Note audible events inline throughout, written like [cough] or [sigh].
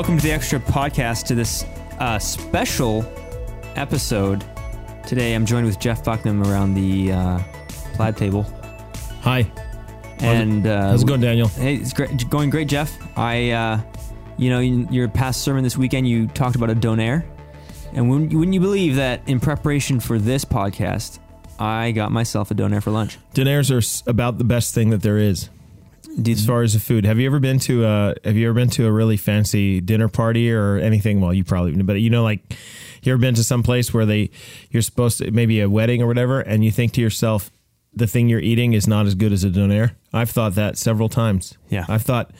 Welcome to the Extra Podcast to this uh, special episode. Today I'm joined with Jeff Bucknam around the uh, plaid table. Hi. And uh, How's it going, Daniel? Hey, it's great, going great, Jeff. I, uh, you know, in your past sermon this weekend, you talked about a donaire. And wouldn't, wouldn't you believe that in preparation for this podcast, I got myself a donaire for lunch? Donaires are about the best thing that there is as far as the food. Have you ever been to a Have you ever been to a really fancy dinner party or anything? Well, you probably, but you know, like you ever been to some place where they you're supposed to maybe a wedding or whatever, and you think to yourself, the thing you're eating is not as good as a donaire. I've thought that several times. Yeah. I've thought.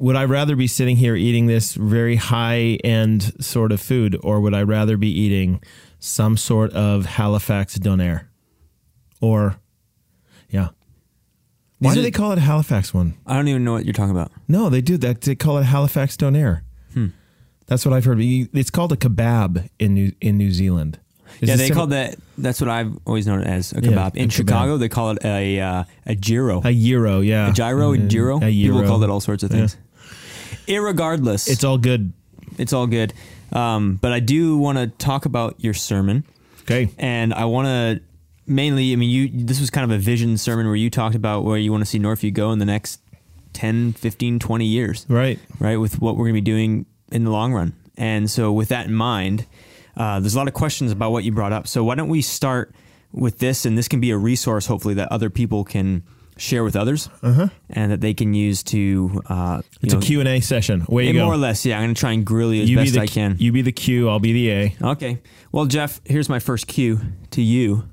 Would I rather be sitting here eating this very high end sort of food, or would I rather be eating some sort of Halifax donaire? Or. Why do they call it a Halifax one? I don't even know what you're talking about. No, they do that. They call it Halifax donaire. Hmm. That's what I've heard. It's called a kebab in New in New Zealand. Is yeah, they call that. That's what I've always known it as a Yeah, kebab. a in kebab. Chicago, they call it a uh, a gyro, a gyro. Yeah, a gyro, a Mm, gyro. A People call it all sorts of things. Irregardless, It's all good. it's all good. Um, but I do want to talk about your sermon, Okay. and I want to mainly. I mean, you. This was kind of a vision sermon where you talked about where you want to see Northview go in the next 10, 15, 20 years. Right. right, with what we're going to be doing in the long run. And so, with that in mind, uh, there's a lot of questions about what you brought up. So, why don't we start with this? And this can be a resource, hopefully, that other people can share with others and that they can use to. Uh, Uh-huh. It's a Q and A session. Way you go. more or less, yeah. I'm going to try and grill you as you be best the I can. You be the Q. I'll be the A. okay. Well, Jeff, here's my first q to you.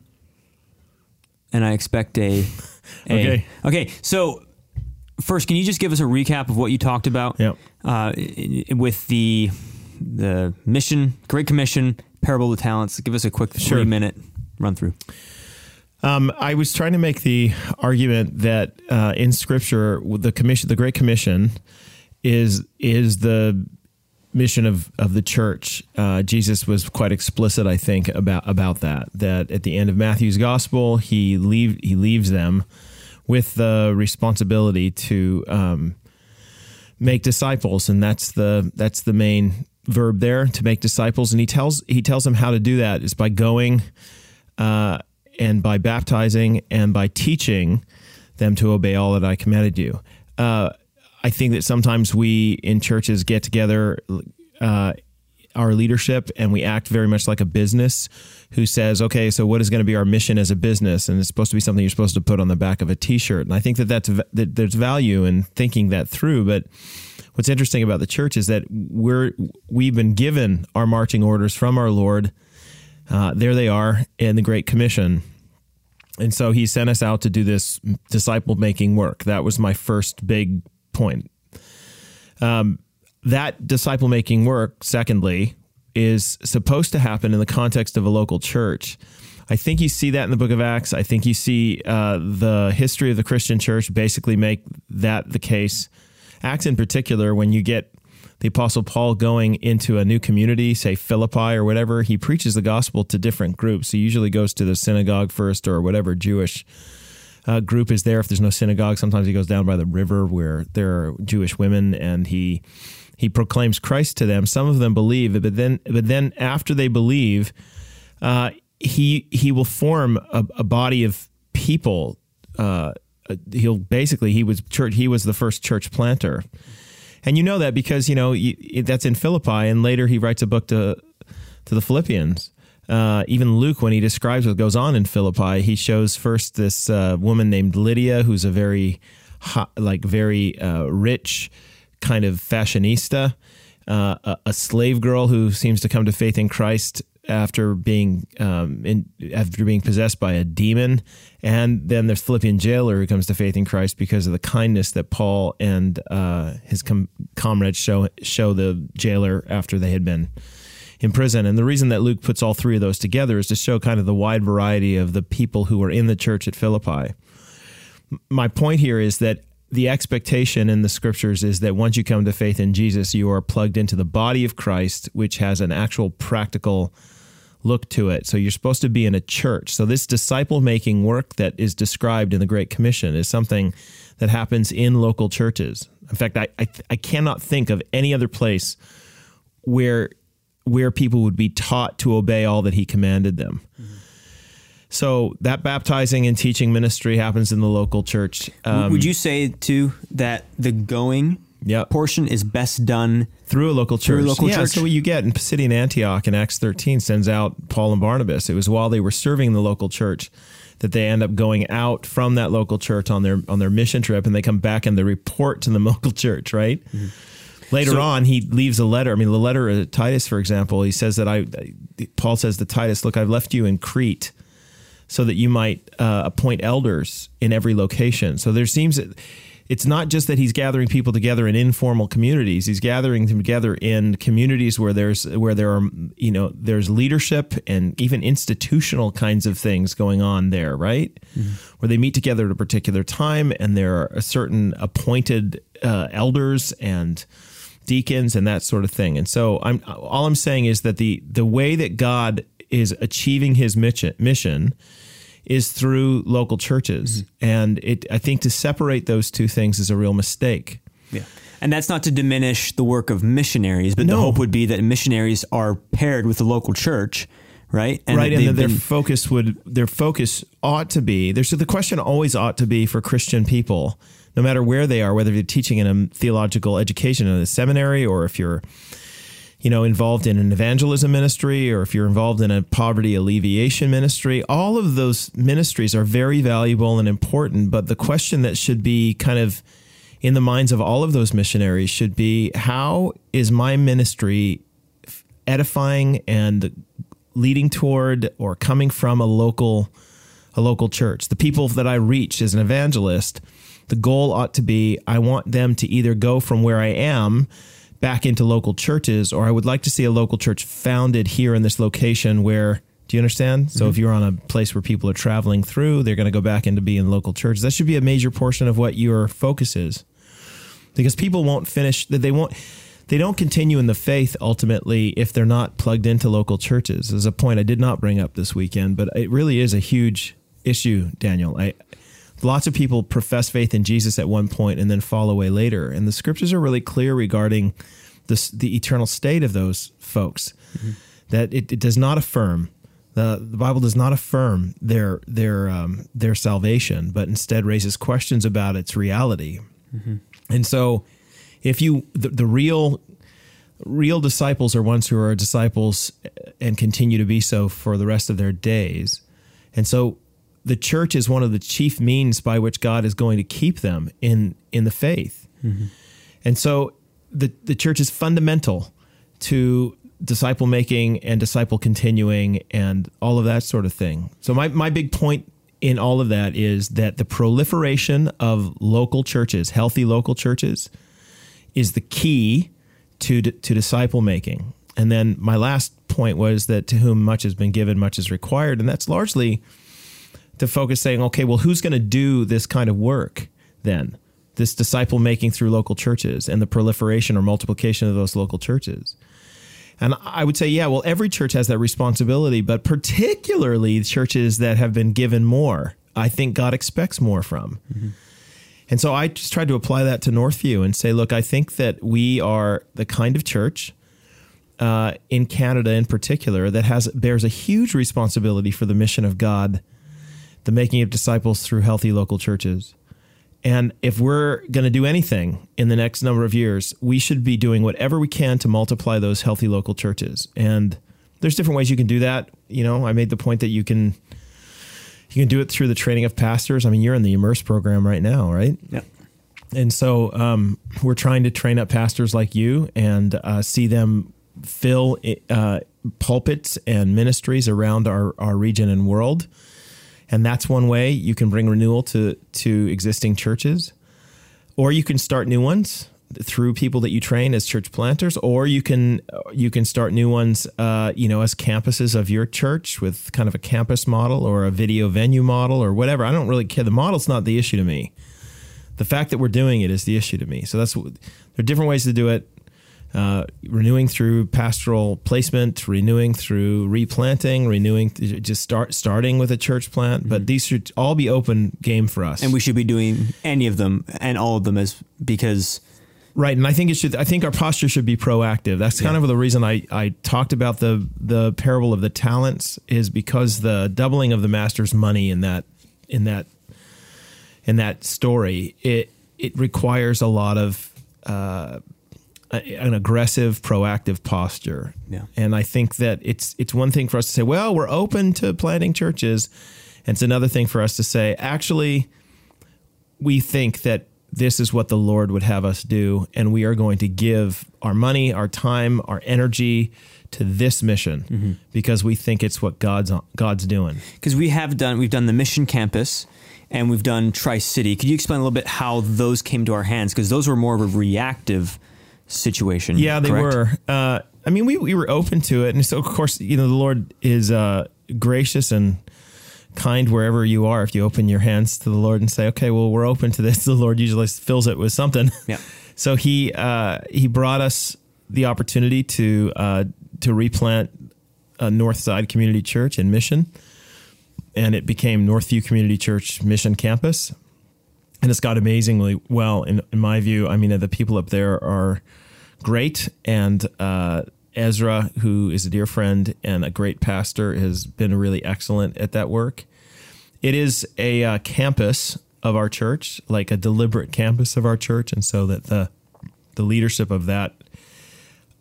And I expect a. [laughs] a Okay. Okay. So, first, can you just give us a recap of what you talked about? Yep. uh, with the the mission, Great Commission, Parable of the Talents. Give us a quick Sure. three minute run through. Um, I was trying to make the argument that uh, in Scripture, the commission, the Great Commission, is is the mission of of the church. Uh, Jesus was quite explicit, I think, about about that. That at the end of Matthew's Gospel, he leave he leaves them with the responsibility to um, make disciples, and that's the that's the main verb there to make disciples. And he tells he tells them how to do that is by going uh, and by baptizing and by teaching them to obey all that I commanded you. Uh, I think that sometimes we in churches get together, uh, our leadership, and we act very much like a business who says, okay, so what is going to be our mission as a business? And it's supposed to be something you're supposed to put on the back of a t shirt. And I think that, that's, that there's value in thinking that through. But what's interesting about the church is that we're, we've been given our marching orders from our Lord. Uh, there they are in the Great Commission. And so he sent us out to do this disciple making work. That was my first big point. Um, that disciple making work, secondly, is supposed to happen in the context of a local church. I think you see that in the book of Acts. I think you see uh, the history of the Christian church basically make that the case. Acts in particular, when you get the Apostle Paul going into a new community, say Philippi or whatever, he preaches the gospel to different groups. He usually goes to the synagogue first or whatever Jewish uh, group is there. If there's no synagogue, sometimes he goes down by the river where there are Jewish women, and he he proclaims Christ to them. Some of them believe, but then but then after they believe, uh, he he will form a, a body of people. Uh, he'll basically he was church. He was the first church planter, and you know that because you know you, that's in Philippi, and later he writes a book to to the Philippians. Uh, even Luke, when he describes what goes on in Philippi, he shows first this uh, woman named Lydia, who's a very, hot, like very uh, rich kind of fashionista, uh, a, a slave girl who seems to come to faith in Christ after being um, in, after being possessed by a demon, and then the Philippian jailer who comes to faith in Christ because of the kindness that Paul and uh, his com- comrades show show the jailer after they had been in prison. And the reason that Luke puts all three of those together is to show kind of the wide variety of the people who were in the church at Philippi. My point here is that the expectation in the scriptures is that once you come to faith in Jesus, you are plugged into the body of Christ, which has an actual practical look to it. So you're supposed to be in a church. So this disciple making work that is described in the Great Commission is something that happens in local churches. In fact, I, I, I cannot think of any other place where where people would be taught to obey all that he commanded them. Mm-hmm. So that baptizing and teaching ministry happens in the local church. Um, would you say too that the going yep. portion is best done through a local church. Through a local yeah, church. so what you get in Pisidian Antioch in Acts 13 sends out Paul and Barnabas. It was while they were serving the local church that they end up going out from that local church on their on their mission trip, and they come back and they report to the [laughs] local church. Right. Mm-hmm. Later so, on, he leaves a letter. I mean, the letter to Titus, for example, he says that I, Paul says to Titus, "Look, I've left you in Crete." So that you might uh, appoint elders in every location. So there seems it's not just that he's gathering people together in informal communities. He's gathering them together in communities where there's where there are you know there's leadership and even institutional kinds of things going on there, right? Mm-hmm. Where they meet together at a particular time, and there are a certain appointed uh, elders and deacons and that sort of thing. And so I'm all I'm saying is that the the way that God is achieving His mission mission is through local churches. Mm-hmm. And it, I think to separate those two things is a real mistake. Yeah. And that's not to diminish the work of missionaries, but no. the hope would be that missionaries are paired with the local church, right? And right, and their been, focus would their focus ought to be. There's the question always ought to be for Christian people, no matter where they are, whether you're teaching in a theological education in a seminary or if you're you know, involved in an evangelism ministry or if you're involved in a poverty alleviation ministry, all of those ministries are very valuable and important. But the question that should be kind of in the minds of all of those missionaries should be how is my ministry edifying and leading toward or coming from a local a local church the people that i reach as an evangelist the goal ought to be i want them to either go from where i am back into local churches, or I would like to see a local church founded here in this location where. Do you understand? So mm-hmm. if you're on a place where people are traveling through, they're going to go back into being local churches. That should be a major portion of what your focus is, because people won't finish. That they won't. They don't continue in the faith ultimately if they're not plugged into local churches. As a point I did not bring up this weekend, but it really is a huge issue, Daniel. I lots of people profess faith in Jesus at one point and then fall away later. And the scriptures are really clear regarding the, the eternal state of those folks, mm-hmm. that it, it, does not affirm. The, the Bible does not affirm their their um, their salvation, but instead raises questions about its reality. Mm-hmm. And so, if you the, the real real disciples are ones who are disciples and continue to be so for the rest of their days. And so the church is one of the chief means by which God is going to keep them in in the faith. Mm-hmm. And so the the church is fundamental to disciple making and disciple continuing and all of that sort of thing. So my my big point in all of that is that the proliferation of local churches, healthy local churches is the key to to disciple making. And then my last point was that to whom much has been given much is required and that's largely to focus saying, okay, well, who's going to do this kind of work then? This disciple making through local churches and the proliferation or multiplication of those local churches. And I would say, yeah, well, every church has that responsibility, but particularly churches that have been given more, I think God expects more from. Mm-hmm. And so I just tried to apply that to Northview and say, look, I think that we are the kind of church uh, in Canada in particular that has bears a huge responsibility for the mission of God the making of disciples through healthy local churches. And if we're going to do anything in the next number of years, we should be doing whatever we can to multiply those healthy local churches. And there's different ways you can do that. You know, I made the point that you can you can do it through the training of pastors. I mean, you're in the Immerse program right now, right? Yeah. And so um, we're trying to train up pastors like you and uh, see them fill uh, pulpits and ministries around our, our region and world and that's one way you can bring renewal to to existing churches or you can start new ones through people that you train as church planters or you can you can start new ones uh, you know as campuses of your church with kind of a campus model or a video venue model or whatever i don't really care the model's not the issue to me the fact that we're doing it is the issue to me so that's there are different ways to do it uh, renewing through pastoral placement, renewing through replanting, renewing just start starting with a church plant. Mm-hmm. But these should all be open game for us, and we should be doing any of them and all of them as because. Right, and I think it should. I think our posture should be proactive. That's kind yeah. of the reason I, I talked about the the parable of the talents is because the doubling of the master's money in that in that in that story it it requires a lot of uh, an aggressive, proactive posture. Yeah. And I think that it's it's one thing for us to say, well, we're open to planting churches. And it's another thing for us to say, actually, we think that this is what the Lord would have us do, and we are going to give our money, our time, our energy to this mission mm-hmm. because we think it's what God's God's doing. Because we have done we've done the mission campus and we've done Tri City. Could you explain a little bit how those came to our hands? Because those were more of a reactive situation. Yeah, they correct? were. Uh, I mean, we, we were open to it. And so, of course, you know, the Lord is uh, gracious and kind wherever you are. If you open your hands to the Lord and say, okay, well, we're open to this, [laughs] the Lord usually fills it with something. Yeah. [laughs] so he, uh, he brought us the opportunity to, uh, to replant a North Side Community Church in Mission. And it became Northview Community Church Mission Campus and it's got amazingly well in, in my view. I mean, the people up there are great, and uh, Ezra, who is a dear friend and a great pastor, has been really excellent at that work. It is a uh, campus of our church, like a deliberate campus of our church, and so that the the leadership of that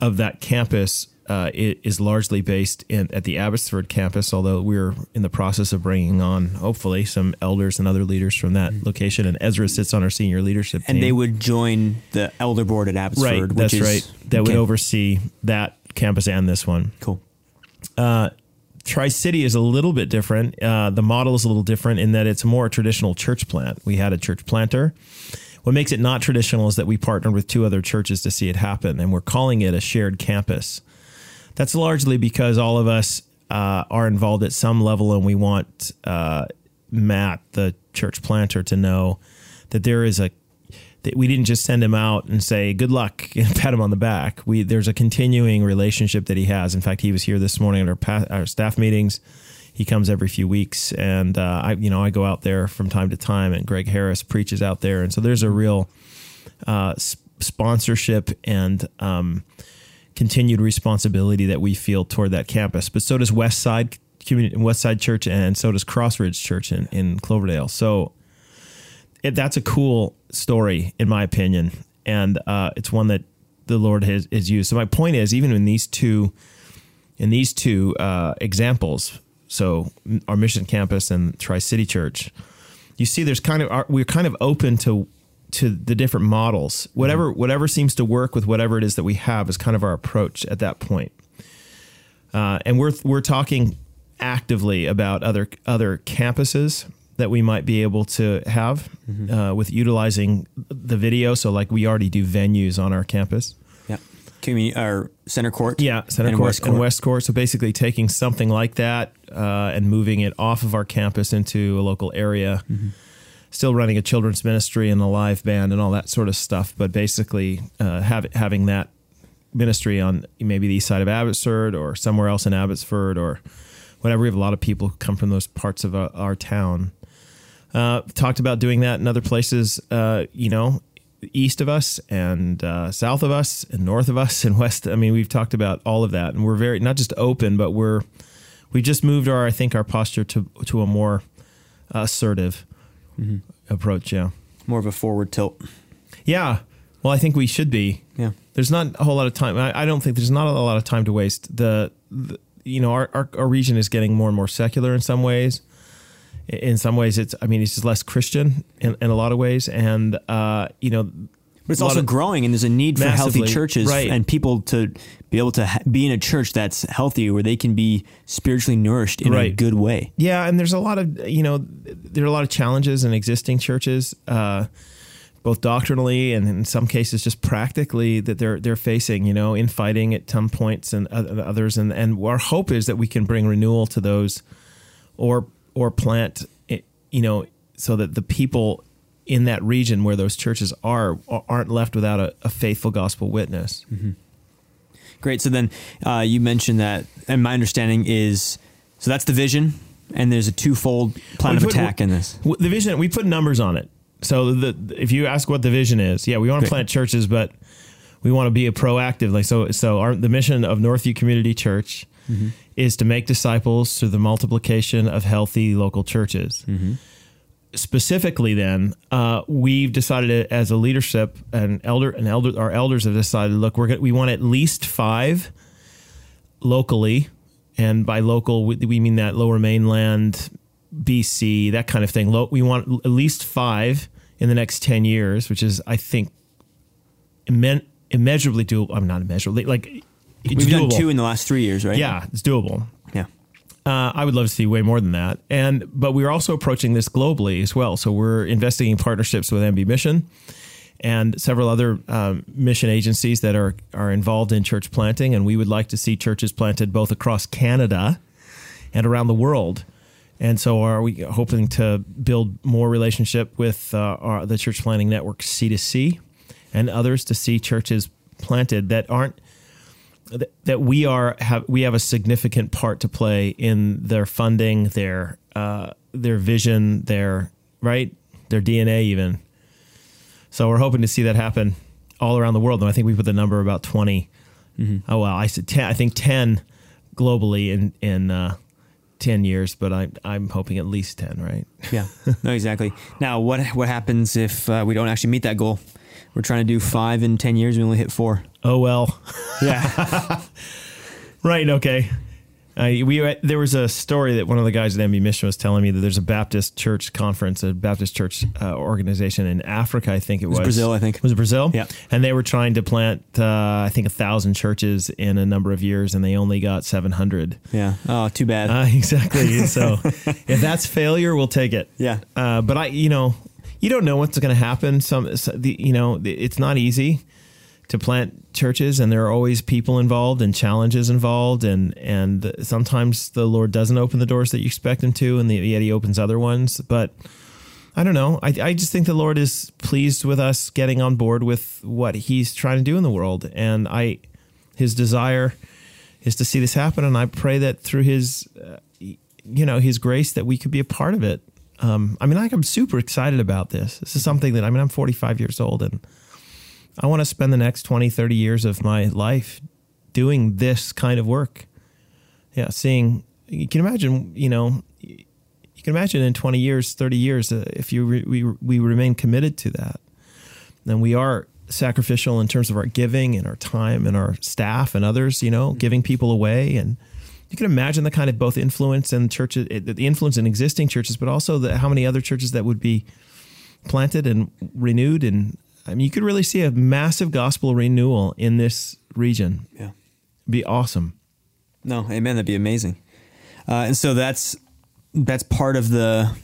of that campus uh, is largely based in, at the Abbotsford campus, although we're in the process of bringing on, hopefully, some elders and other leaders from that mm-hmm. location. And Ezra sits on our senior leadership and team. they would join the elder board at Abbotsford. Right, that's is, right. That okay. would oversee that campus and this one. Cool. Uh, Tri City is a little bit different. Uh, the model is a little different in that it's more a traditional church plant. We had a church planter. What makes it not traditional is that we partnered with two other churches to see it happen, and we're calling it a shared campus. That's largely because all of us uh, are involved at some level, and we want uh, Matt, the church planter, to know that there is a we didn't just send him out and say good luck [laughs] and pat him on the back. We there's a continuing relationship that he has. In fact, he was here this morning at our, our staff meetings. He comes every few weeks, and uh, I you know I go out there from time to time, and Greg Harris preaches out there, and so there's a real uh, sponsorship and um, continued responsibility that we feel toward that campus. But so does West Side Community, West Side Church, and so does Crossridge Church in, in Cloverdale. So it, that's a cool story, in my opinion, and uh, it's one that the Lord has, has, used. So my point is, even in these two, in these two uh, examples, so our mission campus and Tri City Church, you see, there's kind of we're kind of open to to the different models. Whatever mm-hmm. whatever seems to work with whatever it is that we have is kind of our approach at that point. Uh, and we're we're talking actively about other other campuses that we might be able to have mm-hmm. uh, with utilizing the video. So, like we already do venues on our campus. Yeah, community or center court. Yeah, center and court West court. and West court. So basically, taking something like that uh, and moving it off of our campus into a local area. Mm-hmm still running a children's ministry and a live band and all that sort of stuff. But basically, uh, have, having that ministry on maybe the east side of Abbotsford or somewhere else in Abbotsford or whatever. We have a lot of people who come from those parts of uh, our town. Uh, talked about doing that in other places, uh, you know, east of us and uh, south of us and north of us [laughs] and west. I mean, we've talked about all of that, and we're very not just open, but we're we just moved our I think our posture to to a more assertive mm-hmm. approach. Yeah, more of a forward tilt. Yeah. Well, I think we should be. Yeah. There's not a whole lot of time. I, I don't think there's not a lot of time to waste. The, the you know, our, our, our region is getting more and more secular in some ways. In some ways, it's I mean, it's just less Christian in, in a lot of ways, and uh, you know, but it's also growing, and there's a need for healthy churches right. and people to be able to ha- be in a church that's healthy, where they can be spiritually nourished in right. a good way. Yeah, and there's a lot of you know there are a lot of challenges in existing churches, uh, both doctrinally and in some cases just practically that they're they're facing. You know, infighting at some points and others, and and our hope is that we can bring renewal to those, or or plant, you know, so that the people in that region where those churches are aren't left without a, a faithful gospel witness. Mm-hmm. Great. So then uh, you mentioned that, and my understanding is so that's the vision, and there's a twofold plan of attack in this. The vision, we put numbers on it. So the if you ask what the vision is, yeah, we want to Great. plant churches, but we want to be a proactive. Like so, so our the mission of Northview Community Church is to make disciples through the multiplication of healthy local churches. Specifically, then uh, we've decided as a leadership and elder and elder our elders have decided. Look, we're gonna, we want at least five locally, and by local we, we mean that Lower Mainland, BC, that kind of thing. Lo- we want at least five in the next ten years, which is I think immeasurably doable. I'm not immeasurably like it's We've done two in the last three years, right? yeah, it's doable. Yeah. Uh, I would love to see way more than that. And but we're also approaching this globally as well. So we're investing in partnerships with MB Mission and several other um, mission agencies that are are involved in church planting. And we would like to see churches planted both across Canada and around the world. And so, are we hoping to build more relationship with uh, our, the church planting network C2C and others to see churches planted that aren't that- that we are have we have a significant part to play in their funding, their uh, their vision, their right, their DNA even. So we're hoping to see that happen all around the world. And I think we put the number about 20 Oh well, I said ten. I think ten globally in in uh, ten years, but I'm I'm hoping at least ten. Right? Yeah. [laughs] No, exactly. Now, what what happens if uh, we don't actually meet that goal? We're trying to do five in ten years. We only hit four. Oh well. Yeah. [laughs] Right. Okay. Uh, we there was a story that one of the guys at MB Mission was telling me that there's a Baptist church conference, a Baptist church uh, organization in Africa. I think it was, Brazil, I think. was it Brazil? Yeah. And they were trying to plant, uh, I think, a thousand churches in a number of years, and they only got seven hundred. yeah. Oh, too bad. Uh, [laughs] exactly. So [laughs] if that's failure, we'll take it. Yeah. Uh, but I, you know, you don't know what's going to happen. Some, so the, you know, it's not easy to plant churches, and there are always people involved and challenges involved, and and sometimes the Lord doesn't open the doors that you expect Him to, and yet He opens other ones. But I don't know. I, I just think the Lord is pleased with us getting on board with what He's trying to do in the world, and I, His desire is to see this happen, and I pray that through His, uh, you know, His grace that we could be a part of it. Um, I mean, like I'm super excited about this. This is something that I mean, I'm 45 years old, and I want to spend the next 20, 30 years of my life doing this kind of work. Yeah, seeing. You can imagine, you know, you can imagine in 20 years, 30 years, uh, if you re, we we remain committed to that, then we are sacrificial in terms of our giving and our time and our staff and others. You know, giving people away, and you can imagine the kind of both influence and churches, the influence in existing churches, but also the, how many other churches that would be planted and renewed. And I mean, you could really see a massive gospel renewal in this region. yeah. Be awesome. No, amen. That'd be amazing. Uh, and so that's that's part of the,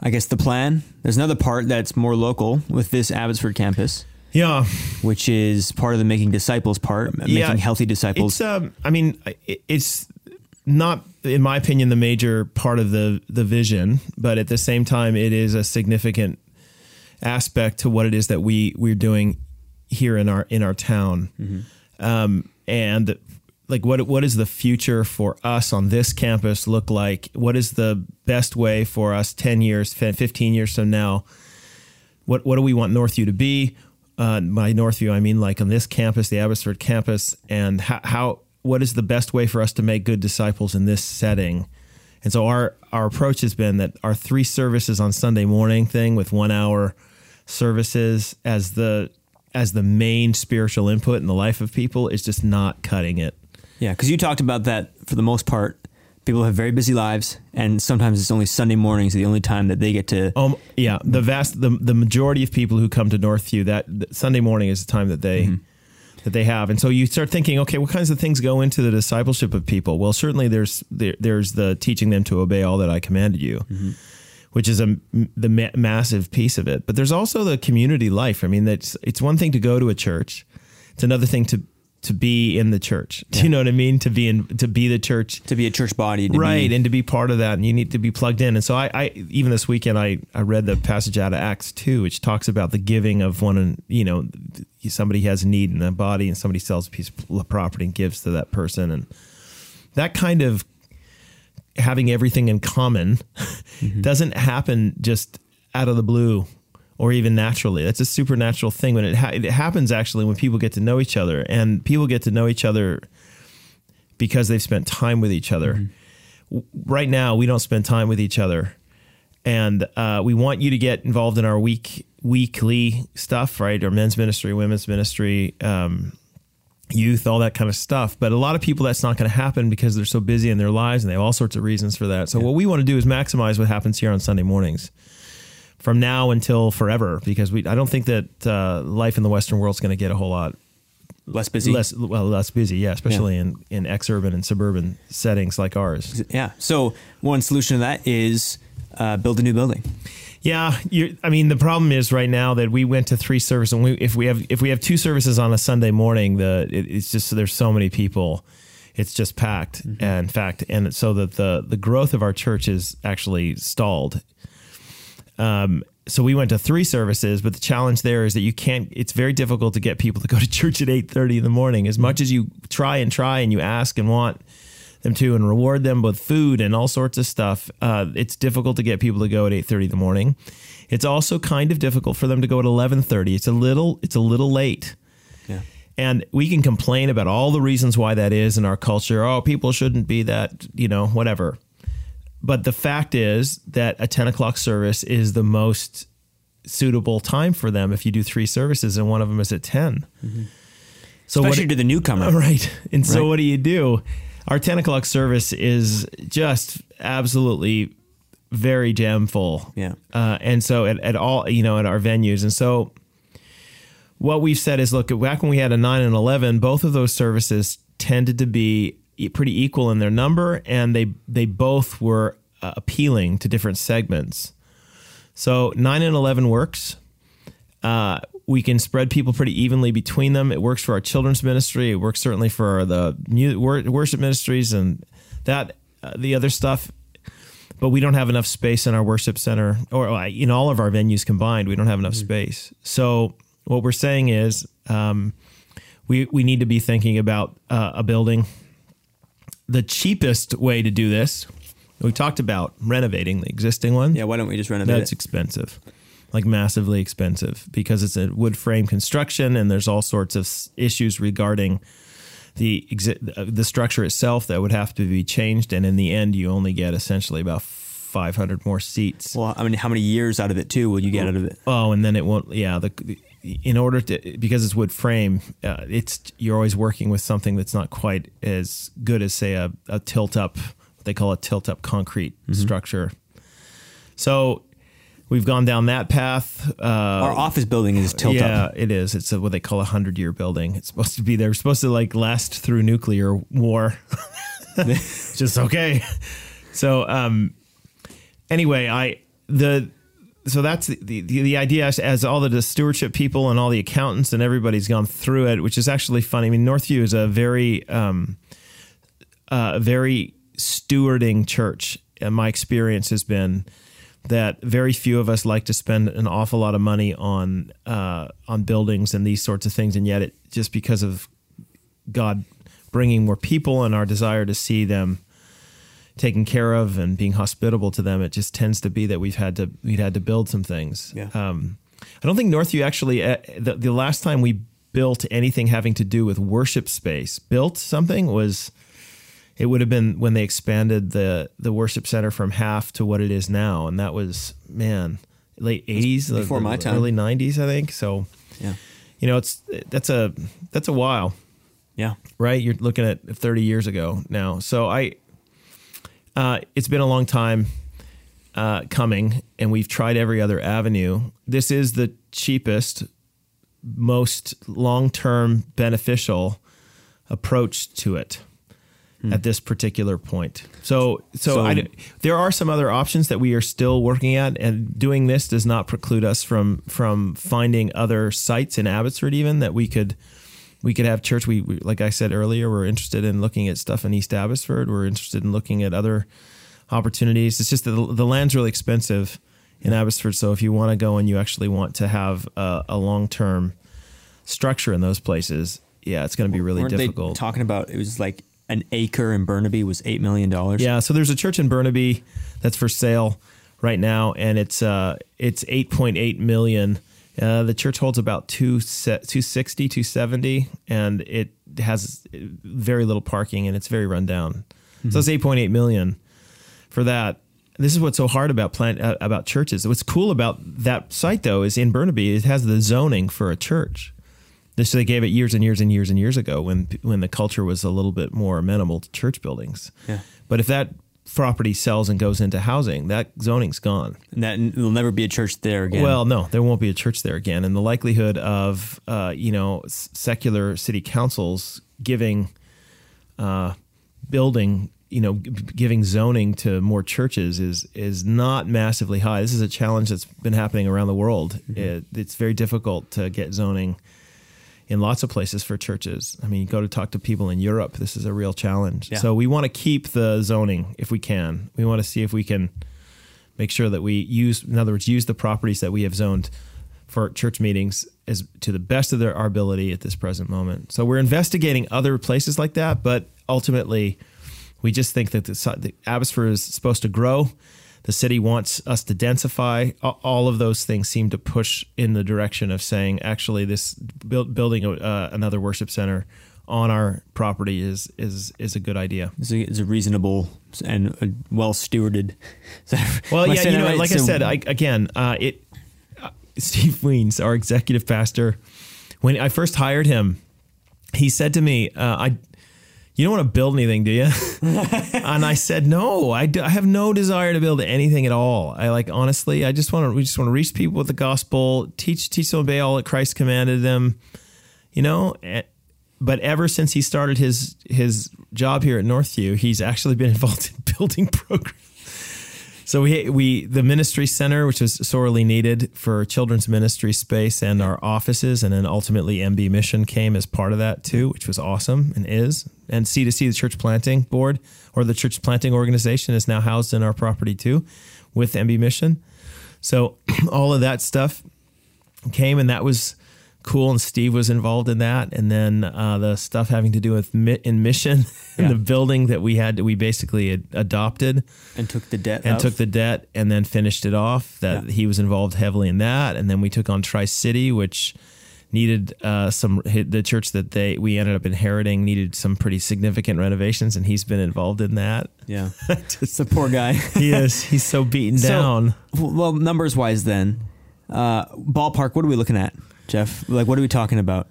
I guess, the plan. There's another part that's more local with this Abbotsford campus, Yeah, which is part of the making disciples part, making healthy disciples. It's um, I mean, it's not, in my opinion, the major part of the the vision, but at the same time, it is a significant aspect to what it is that we we're doing here in our in our town. Um, and like, what what is the future for us on this campus look like? What is the best way for us ten years, fifteen years from now? what what do we want Northview to be? Uh, by Northview, I mean like on this campus, the Abbotsford campus, and how, how what is the best way for us to make good disciples in this setting? And so our our approach has been that our three services on Sunday morning thing with one hour services as the as the main spiritual input in the life of people is just not cutting it. yeah, because you talked about that for the most part. People have very busy lives, and sometimes it's only Sunday mornings the only time that they get to. Um, yeah, the vast the the majority of people who come to Northview that, that Sunday morning is the time that they that they have, and so you start thinking, okay, what kinds of things go into the discipleship of people? Well, certainly there's there, there's the teaching them to obey all that I commanded you, which is a the ma- massive piece of it. But there's also the community life. I mean, that's it's one thing to go to a church; it's another thing to to be in the church. [laughs] Do you know what I mean? To be in to be the church. to be a church body, to right Be, and to be part of that and you need to be plugged in and so I, I even this weekend I, I read the passage out of acts 2 which talks about the giving of one and you know somebody has a need in a body and somebody sells a piece of property and gives to that person and that kind of having everything in common [laughs] mm-hmm. doesn't happen just out of the blue or even naturally. That's a supernatural thing when it ha- it happens actually when people get to know each other and people get to know each other because they've spent time with each other. W- Right now, we don't spend time with each other, and uh, we want you to get involved in our week weekly stuff, right? Our men's ministry, women's ministry. Um, youth, all that kind of stuff. But a lot of people, that's not going to happen because they're so busy in their lives and they have all sorts of reasons for that. So, what we want to do is maximize what happens here on Sunday mornings from now until forever because we I don't think that uh, life in the Western world is going to get a whole lot less busy. less well less busy, yeah, especially in in exurban and suburban settings like ours. Yeah. So one solution to that is uh, build a new building. Yeah, you I mean the problem is right now that we went to three services and we, if we have if we have two services on a Sunday morning, the it, it's just there's so many people. It's just packed. Mm-hmm. And in fact, and so that the the growth of our church is actually stalled. Um, so we went to three services, but the challenge there is that you can't. It's very difficult to get people to go to [laughs] church at eight thirty in the morning. As much as you try and try and you ask and want them to and reward them with food and all sorts of stuff, uh, it's difficult to get people to go at eight thirty in the morning. It's also kind of difficult for them to go at eleven thirty. It's a little. It's a little late. Yeah. And we can complain about all the reasons why that is in our culture. Oh, people shouldn't be that, you know, whatever. But the fact is that a 10 o'clock service is the most suitable time for them if you do three services and one of them is at 10. So Especially what, to the newcomer. [laughs] Right. And so Right. what do you do? Our 10 o'clock service is just absolutely very jam full. Yeah. Uh, and so at, at all, you know, at our venues. And so what we've said is look, back when we had a 9 and 11, both of those services tended to be pretty equal in their number and they they both were uh, appealing to different segments. So 9 and 11 works. Uh, we can spread people pretty evenly between them. It works for our children's ministry. It works certainly for the mu- worship ministries and that uh, the other stuff. But we don't have enough space in our worship center or uh, in all of our venues combined. We don't have enough space. So what we're saying is um, we we need to be thinking about uh, a building. The cheapest way to do this, we talked about renovating the existing one. Yeah. Why don't we just renovate That's it? expensive, like massively expensive, because it's a wood frame construction and there's all sorts of issues regarding the exi- uh, the structure itself that would have to be changed. And in the end, you only get essentially about 500 more seats. Well, I mean, how many years out of it too will you get out of it? Oh, and then it won't. Yeah, the, the in order to because it's wood frame, uh, it's you're always working with something that's not quite as good as say a, a tilt up. What they call a tilt up concrete structure. So we've gone down that path. Uh, Our office building is tilt yeah, up. Yeah, it is. It's a, what they call a hundred year building. It's supposed to be they're supposed to like last through nuclear war. [laughs] [laughs] Just okay. So um anyway, I the so that's the, the, the idea as, as all the stewardship people and all the accountants and everybody's gone through it, which is actually funny. I mean, Northview is a very, um, uh, very stewarding church. And my experience has been that very few of us like to spend an awful lot of money on uh, on buildings and these sorts of things, and yet it just because of God bringing more people and our desire to see them taken care of and being hospitable to them, it just tends to be that we've had to we've had to build some things. Yeah. Um, I don't think Northview actually uh, the, the last time we built anything having to do with worship space built something was it would have been when they expanded the the worship center from half to what it is now, and that was man late eighties, before my time. early nineties, I think. So Yeah. you know, it's that's a that's a while Yeah. right? You're looking at 30 years ago now. So I, uh, it's been a long time uh, coming, and we've tried every other avenue. This is the cheapest, most long-term beneficial approach to it at this particular point. So, so, So- I, there are some other options that we are still working at, and doing this does not preclude us from from finding other sites in Abbotsford, even that we could we could have church. We, we like I said earlier, we're interested in looking at stuff in East Abbotsford. We're interested in looking at other opportunities. It's just that the, the land's really expensive in Abbotsford. So if you want to go and you actually want to have a, a long term structure in those places, yeah, it's going to be really Weren't difficult. Talking about it was like an acre in Burnaby was eight million dollars. Yeah, so there's a church in Burnaby that's for sale right now, and it's uh, it's 8.8 million. Uh, the church holds about two 260, 270, and it has very little parking, and it's very run down. Mm-hmm. So it's 8.8 million for that. This is what's so hard about plant uh, about churches. What's cool about that site though is in Burnaby, it has the zoning for a church. This they gave it years and years and years and years ago when when the culture was a little bit more amenable to church buildings. Yeah. But if that property sells and goes into housing, that zoning's gone. And that will never be a church there again. Well, no, there won't be a church there again, and the likelihood of uh, you know secular city councils giving uh, building you know giving zoning to more churches is is not massively high. This is a challenge that's been happening around the world. Mm-hmm. It, it's very difficult to get zoning in lots of places for churches. I mean, you go to talk to people in Europe. This is a real challenge. Yeah. So we want to keep the zoning if we can. We want to see if we can make sure that we use, in other words, use the properties that we have zoned for church meetings as to the best of their our ability at this present moment. So we're investigating other places like that, but ultimately we just think that the, the Abbotsford is supposed to grow. The city wants us to densify. All of those things seem to push in the direction of saying, actually, this build, building uh, another worship center on our property is is is a good idea. It's a, it's a reasonable and well stewarded. [laughs] well, yeah, you know, right? like so, I said, I, again, uh, it. Uh, Steve Weens, our executive pastor, when I first hired him, he said to me, uh, "I you don't want to build anything, do you? [laughs] and I said, no, I, do, I have no desire to build anything at all. I like, honestly, I just want to, we just want to reach people with the gospel, teach, teach them obey all that Christ commanded them, you know? But ever since he started his, his job here at Northview, he's actually been [laughs] involved in building [laughs] programs so we we the ministry center, which was sorely needed for children's ministry space and our offices, and then ultimately MB Mission came as part of that too, which was awesome and is. And C2C, the church planting board or the church planting organization, is now housed in our property too, with MB Mission. So [clears throat] all of that stuff came, and that was cool. And Steve was involved in that. And then uh, the stuff having to do with mi- in mission [laughs] in yeah. the building that we had, we basically adopted and took the debt and of. took the debt and then finished it off. That yeah. he was involved heavily in that. And then we took on Tri City, which needed uh, some the church that they we ended up inheriting needed some pretty significant renovations and he's been involved in that yeah [laughs] just the poor guy [laughs] he is he's so beaten so, down well numbers wise then uh, ballpark what are we looking at Jeff? Like, what are we talking about?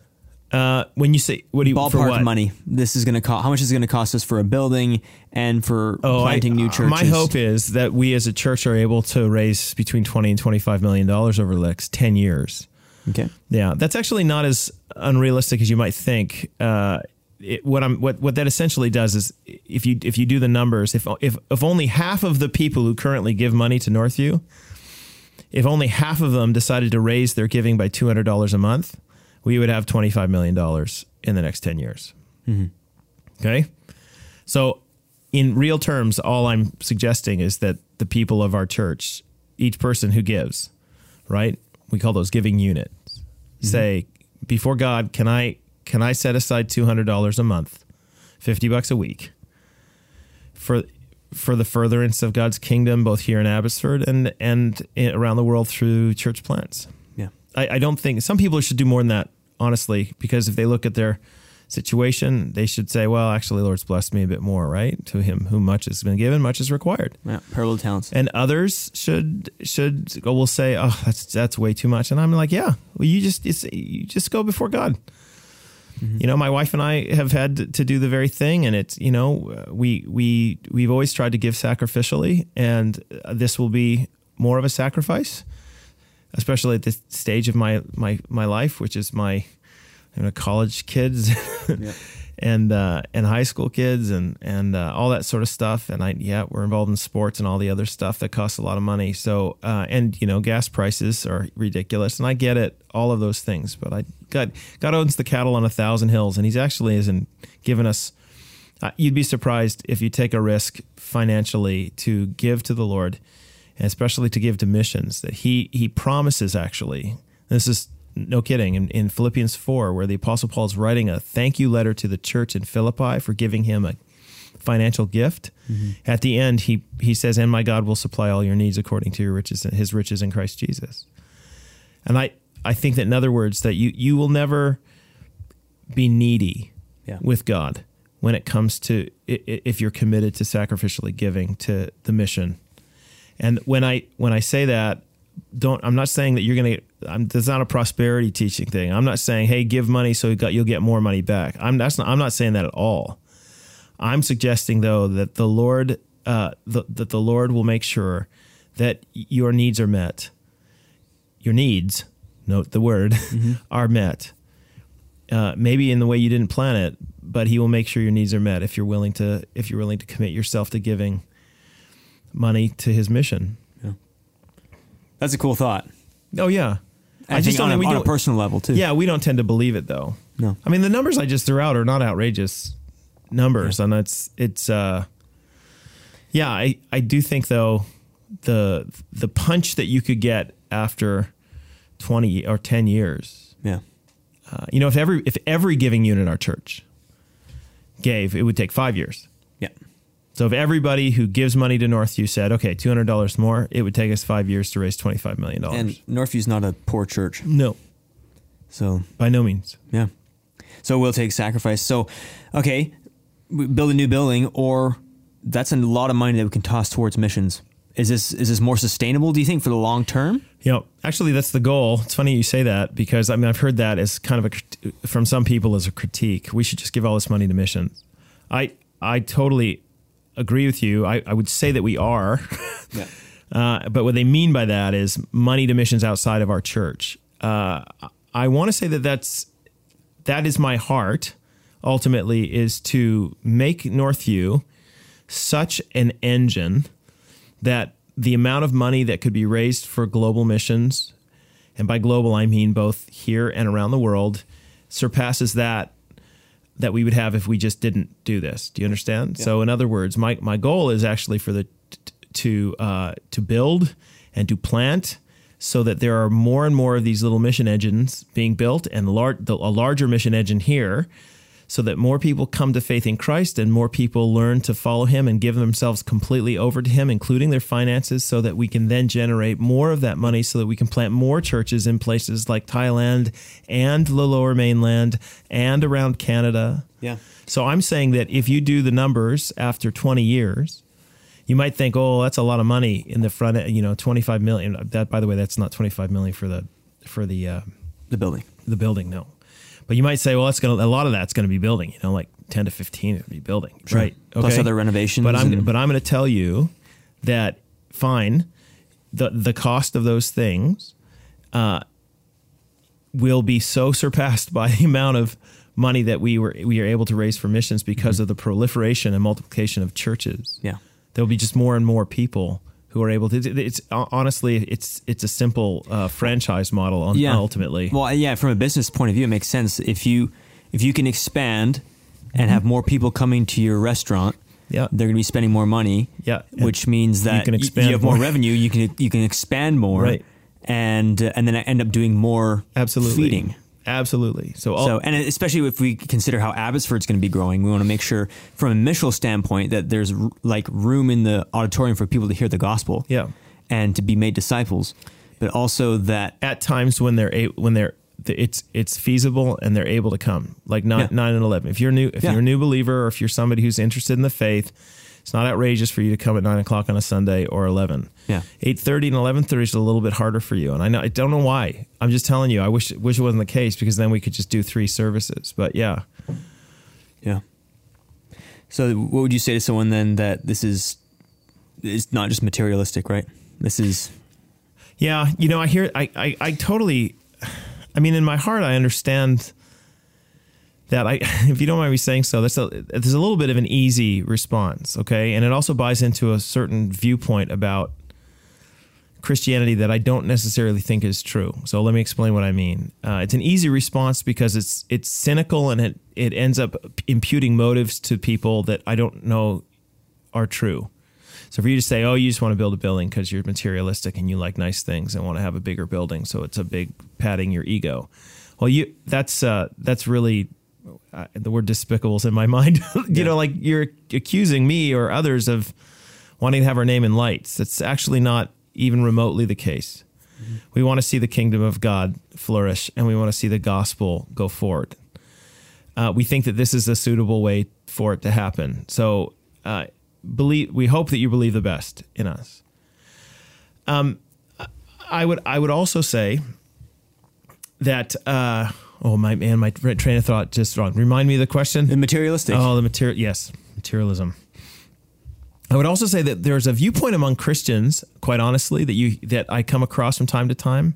Uh, when you say what do you ballpark money? This is going to cost. How much is going to cost us for a building and for oh, planting I, new churches? My hope is that we as a church are able to raise between twenty and twenty five million dollars over the next ten years. Okay. Yeah, that's actually not as unrealistic as you might think. Uh, it, what I'm what what that essentially does is if you if you do the numbers, if if if only half of the people who currently give money to Northview if only half of them decided to raise their giving by $200 a month, we would have $25 million in the next 10 years. Mm-hmm. Okay. So, in real terms, all I'm suggesting is that the people of our church, each person who gives, right? We call those giving units. Mm-hmm. Say, before God, can I can I set aside $200 a month, 50 bucks a week for for the furtherance of God's kingdom, both here in Abbotsford and and around the world through church plants. Yeah, I, I don't think some people should do more than that, honestly, because if they look at their situation, they should say, "Well, actually, Lord's blessed me a bit more." Right? To him who much has been given, much is required. Yeah, parallel talents. And others should should will say, "Oh, that's that's way too much." And I'm like, "Yeah, well, you just you just go before God." Mm-hmm. You know, my wife and I have had to do the very thing, and it's you know we we we've always tried to give sacrificially, and this will be more of a sacrifice, especially at this stage of my my my life, which is my you know, college kids. [laughs] yeah. And uh, and high school kids and and uh, all that sort of stuff. And I yeah, we're involved in sports and all the other stuff that costs a lot of money. So uh, and you know gas prices are ridiculous, and I get it, all of those things. But I God God owns the cattle on a thousand hills, and He's actually isn't giving us. Uh, you'd be surprised if you take a risk financially to give to the Lord, and especially to give to missions. That He He promises actually. This is no kidding. In, in Philippians 4, where the Apostle Paul is writing a thank you letter to the church in Philippi for giving him a financial gift. Mm-hmm. At the end, he, he says, And my God will supply all your needs according to your riches, his riches in Christ Jesus. And I, I think that, in other words, that you, you will never be needy yeah. with God when it comes to if you're committed to sacrificially giving to the mission. And when I when I say that, don't I'm not saying that you're going to that's not a prosperity teaching thing. I'm not saying hey give money so you got, you'll get more money back. I'm that's not I'm not saying that at all. I'm suggesting though that the Lord uh, the, that the Lord will make sure that your needs are met. Your needs, note the word, mm-hmm. [laughs] are met. Uh, maybe in the way you didn't plan it, but He will make sure your needs are met if you're willing to if you're willing to commit yourself to giving money to His mission. That's a cool thought. Oh yeah. I, I just on, a, on a personal level too. Yeah, we don't tend to believe it though. No. I mean, the numbers I just threw out are not outrageous numbers, yeah. and it's it's. uh Yeah, I I do think though the the punch that you could get after twenty or ten years. Yeah. Uh, you know, if every if every giving unit in our church gave, it would take five years. So if everybody who gives money to Northview said, okay, two hundred dollars more, it would take us five years to raise twenty five million dollars. And Northview's not a poor church. No. So by no means. Yeah. So we'll take sacrifice. So, okay, build a new building, or that's a lot of money that we can toss towards missions. Is this is this more sustainable? Do you think for the long term? You know, actually, that's the goal. It's funny you say that because I mean I've heard that as kind of a from some people as a critique. We should just give all this money to missions. I I totally agree with you. I, I would say that we are. [laughs] yeah. Uh, but what they mean by that is money to missions outside of our church. Uh, I want to say that that's that is my heart. Ultimately, is to make Northview such an engine that the amount of money that could be raised for global missions, and by global I mean both here and around the world, surpasses that that we would have if we just didn't do this. Do you understand? Yeah. So, in other words, my my goal is actually for the to uh, to build and to plant so that there are more and more of these little mission engines being built and lar- the, a larger mission engine here so that more people come to faith in Christ and more people learn to follow him and give themselves completely over to him, including their finances, so that we can then generate more of that money so that we can plant more churches in places like Thailand and the lower mainland and around Canada. Yeah. So I'm saying that if you do the numbers after 20 years, you might think, oh, that's a lot of money in the front, you know, 25 million. That, by the way, that's not 25 million for the, for the, uh, the building, the building. No. But you might say, well, it's going to a lot of that's going to be building. You know, like ten to fifteen would be building, sure. right? Okay. Plus other renovations. But I'm but I'm going to tell you that fine, the the cost of those things uh, will be so surpassed [laughs] by the amount of money that we were we are able to raise for missions because mm-hmm. of the proliferation and multiplication of churches. Yeah, there will be just more and more people who are able to. It's honestly, it's it's a simple uh, franchise model. On, yeah. ultimately. Well, yeah, from a business point of view, it makes sense if you if you can expand and mm-hmm. have more people coming to your restaurant. Yeah, they're going to be spending more money. Yeah, which means that you, can expand you have more. more revenue. You can you can expand more. Right. And uh, and then I end up doing more absolutely feeding. Absolutely. So, all, so, and especially if we consider how Abbotsford's going to be growing, we want to make sure, from a missional standpoint, that there's like room in the auditorium for people to hear the gospel, yeah, and to be made disciples, but also that at times when they're when they're it's it's feasible and they're able to come, like nine, yeah. nine and eleven. If you're new, if yeah. you're a new believer, or if you're somebody who's interested in the faith, it's not outrageous for you to come at nine o'clock on a Sunday or eleven. Yeah, eight thirty and eleven thirty is a little bit harder for you, and I know I don't know why. I'm just telling you. I wish wish it wasn't the case because then we could just do three services. But yeah, yeah. So, what would you say to someone then that this is is not just materialistic, right? This is yeah. You know, I hear I I, I totally. I mean, in my heart, I understand that I, [laughs] if you don't mind me saying so, that's a, there's a little bit of an easy response, okay, and it also buys into a certain viewpoint about Christianity that I don't necessarily think is true. So let me explain what I mean. Uh, it's an easy response because it's it's cynical and it it ends up imputing motives to people that I don't know are true. So for you to say, "Oh, you just want to build a building because you're materialistic and you like nice things and want to have a bigger building," so it's a big patting your ego. Well, you that's uh, that's really uh, the word despicable is in my mind. [laughs] you yeah. know, like you're accusing me or others of wanting to have our name in lights. That's actually not even remotely the case. Mm-hmm. We want to see the kingdom of God flourish and we want to see the gospel go forward. Uh, we think that this is a suitable way for it to happen. So, uh, believe we hope that you believe the best in us. Um, I would I would also say that uh, oh my man, my train of thought just wrong. Remind me of the question. The materialistic. Oh, the material. Yes, materialism. I would also say that there's a viewpoint among Christians, quite honestly, that you that I come across from time to time.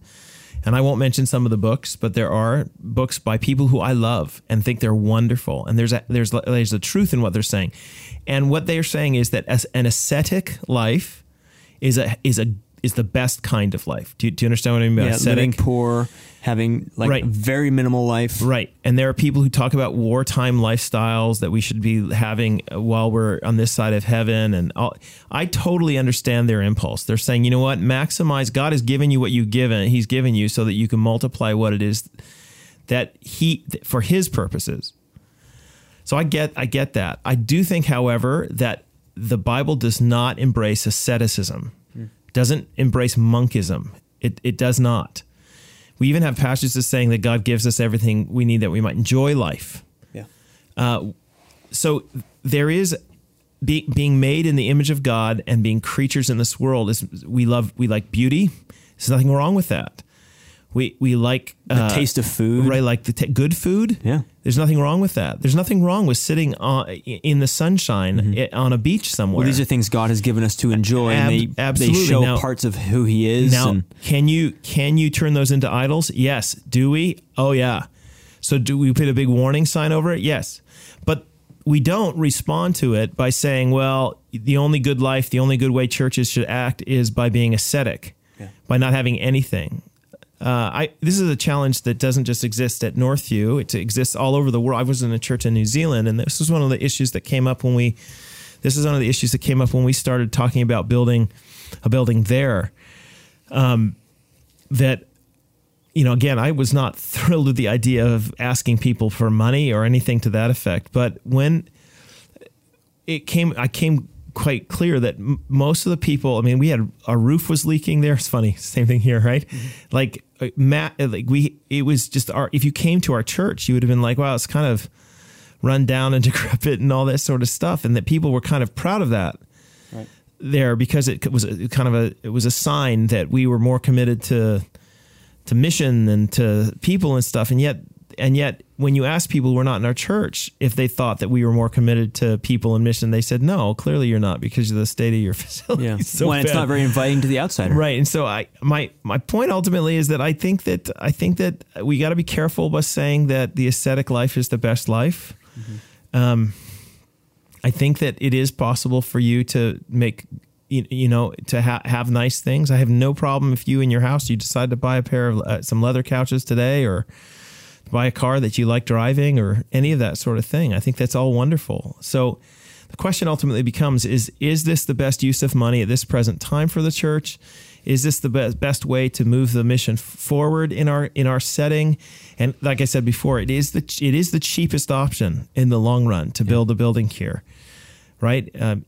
And I won't mention some of the books, but there are books by people who I love and think they're wonderful. And there's a, there's there's a truth in what they're saying. And what they're saying is that as an ascetic life is a is a is the best kind of life. Do you, do you understand what I mean by yeah, ascetic? Poor, having like right. very minimal life. Right. And there are people who talk about wartime lifestyles that we should be having while we're on this side of heaven. And all, I totally understand their impulse. They're saying, you know what, maximize. God has given you what you've given. He's given you so that you can multiply what it is that He for His purposes. So I get I get that. I do think, however, that the Bible does not embrace asceticism doesn't embrace monkism. It, it does not. We even have passages saying that God gives us everything we need that we might enjoy life. Yeah. Uh, so there is be, being made in the image of God and being creatures in this world is we love we like beauty. There's nothing wrong with that. We we like the uh, taste of food, right? Like the t- good food. Yeah, there's nothing wrong with that. There's nothing wrong with sitting on, in the sunshine mm-hmm. on a beach somewhere. Well, these are things God has given us to enjoy, Ab- and they, absolutely. they show now, parts of who He is. Now, and, can you can you turn those into idols? Yes. Do we? Oh yeah. So do we put a big warning sign over it? Yes. But we don't respond to it by saying, well, the only good life, the only good way churches should act is by being ascetic, yeah. by not having anything. Uh, I this is a challenge that doesn't just exist at Northview; it exists all over the world. I was in a church in New Zealand, and this was one of the issues that came up when we. This is one of the issues that came up when we started talking about building a building there. Um, that you know, again, I was not [laughs] thrilled with the idea of asking people for money or anything to that effect. But when it came, I came quite clear that m- most of the people, I mean, we had our roof was leaking there. It's funny, same thing here, right? Mm-hmm. Like Matt, like we, it was just our. If you came to our church, you would have been like, wow, it's kind of run down and [laughs] decrepit and all that sort of stuff, and that people were kind of proud of that. Right. There because it was a, kind of a it was a sign that we were more committed to to mission and to people and stuff, and yet and yet when you ask people who are not in our church if they thought that we were more committed to people and mission, they said no. Clearly, you're not because of the state of your [laughs] facility. Yeah, so well, it's not very inviting to the outsider, right? And so, I my my point ultimately is that I think that I think that we got to be careful by saying that the ascetic life is the best life. Mm-hmm. Um, I think that it is possible for you to make you, you know to ha- have nice things. I have no problem if you in your house you decide to buy a pair of uh, some leather couches today or buy a car that you like driving or any of that sort of thing. I think that's all wonderful. So the question ultimately becomes is is this the best use of money at this present time for the church? Is this the best best way to move the mission forward in our in our setting? And like I said before, it is the it is the cheapest option in the long run to build a building here, right? Um,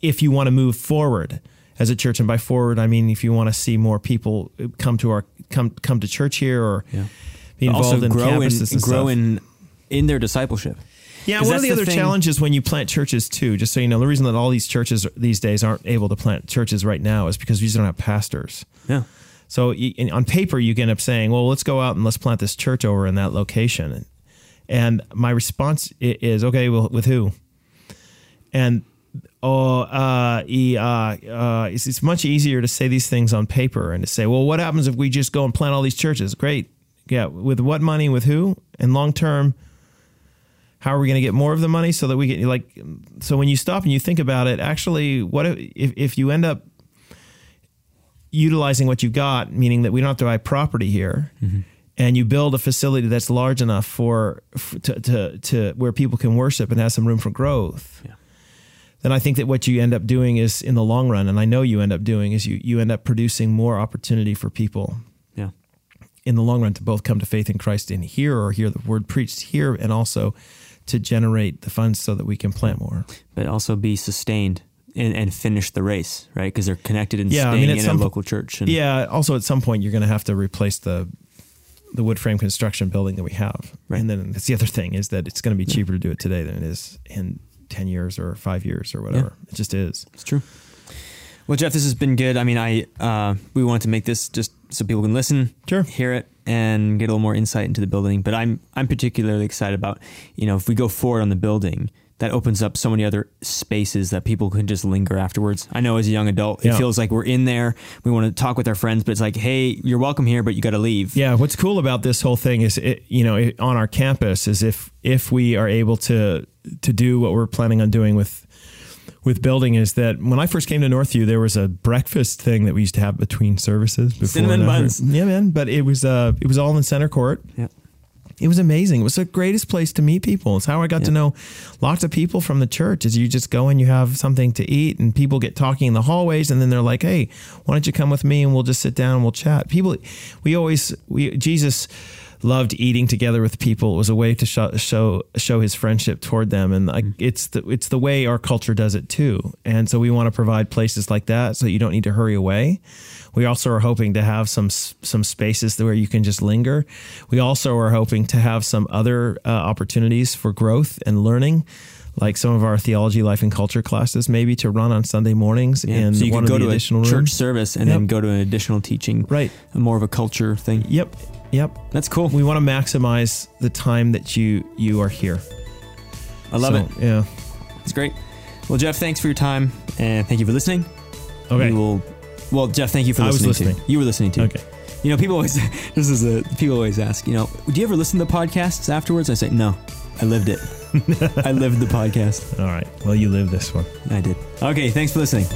if you want to move forward as a church, and by forward I mean if you want to see more people come to our come come to church here or yeah be involved also in grow in, and grow in in their discipleship. Yeah, one of the, the other thing. challenges when you plant churches too, just so you know, the reason that all these churches these days aren't able to plant churches right now is because we just don't have pastors. Yeah. So you, on paper, you end up saying, "Well, let's go out and let's plant this church over in that location." And my response is, "Okay, well, with who?" And oh, uh, uh, uh, it's, it's much easier to say these things on paper and to say, "Well, what happens if we just go and plant all these churches?" Great, yeah, with what money, with who, and long term, how are we going to get more of the money so that we get like so when you stop and you think about it actually what if if you end up utilizing what you've got meaning that we don't have to buy property here mm-hmm. and you build a facility that's large enough for, for to, to, to where people can worship and have some room for growth yeah. then i think that what you end up doing is in the long run and i know you end up doing is you you end up producing more opportunity for people in the long run to both come to faith in christ and hear or hear the word preached here and also to generate the funds so that we can plant more but also be sustained and, and finish the race, right? Because they're connected and yeah, staying I mean, in a local church. And, yeah. Also, at some point, you're going to have to replace the the wood frame construction building that we have. Right. And then that's the other thing is that it's going to be cheaper yeah. to do it today than it is in ten years or five years or whatever. Yeah. It just is. It's true. Well, Jeff, this has been good. I mean, I uh, we wanted to make this just so people can listen, sure. hear it, and get a little more insight into the building. But I'm I'm particularly excited about you know if we go forward on the building that opens up so many other spaces that people can just linger afterwards. I know as a young adult, yeah. it feels like we're in there. We want to talk with our friends, but it's like, hey, you're welcome here, but you got to leave. Yeah. What's cool about this whole thing is, it, you know, it, on our campus is if if we are able to to do what we're planning on doing with with building is that when I first came to Northview, there was a breakfast thing that we used to have between services. Before Cinnamon buns. Yeah, man. But it was uh, it was all in center court. Yeah it was amazing. It was the greatest place to meet people. It's how I got yeah. to know lots of people from the church. Is you just go and you have something to eat, and people get talking in the hallways, and then they're like, "Hey, why don't you come with me and we'll just sit down and we'll chat." People, we always we Jesus loved eating together with people. It was a way to show show, show his friendship toward them, and like, mm-hmm. it's the it's the way our culture does it too. And so we want to provide places like that so you don't need to hurry away. We also are hoping to have some some spaces where you can just linger. We also are hoping to have some other uh, opportunities for growth and learning like some of our theology, life, and culture classes, maybe to run on Sunday mornings yeah. in so you could go to additional a church rooms. service and yep. then go to an additional teaching, right? More of a culture thing. Yep, yep. That's cool. We want to maximize the time that you you are here. I love so, it. Yeah, it's great. Well, Jeff, thanks for your time and thank you for listening. Okay. We will well, Jeff, thank you for listening. I was listening. To. You were listening too. Okay. You know, people always [laughs] this is a people always ask. You know, do you ever listen to podcasts afterwards? I say no. I lived it. [laughs] I lived the podcast. All right. Well, you lived this one. I did. Okay. Thanks for listening.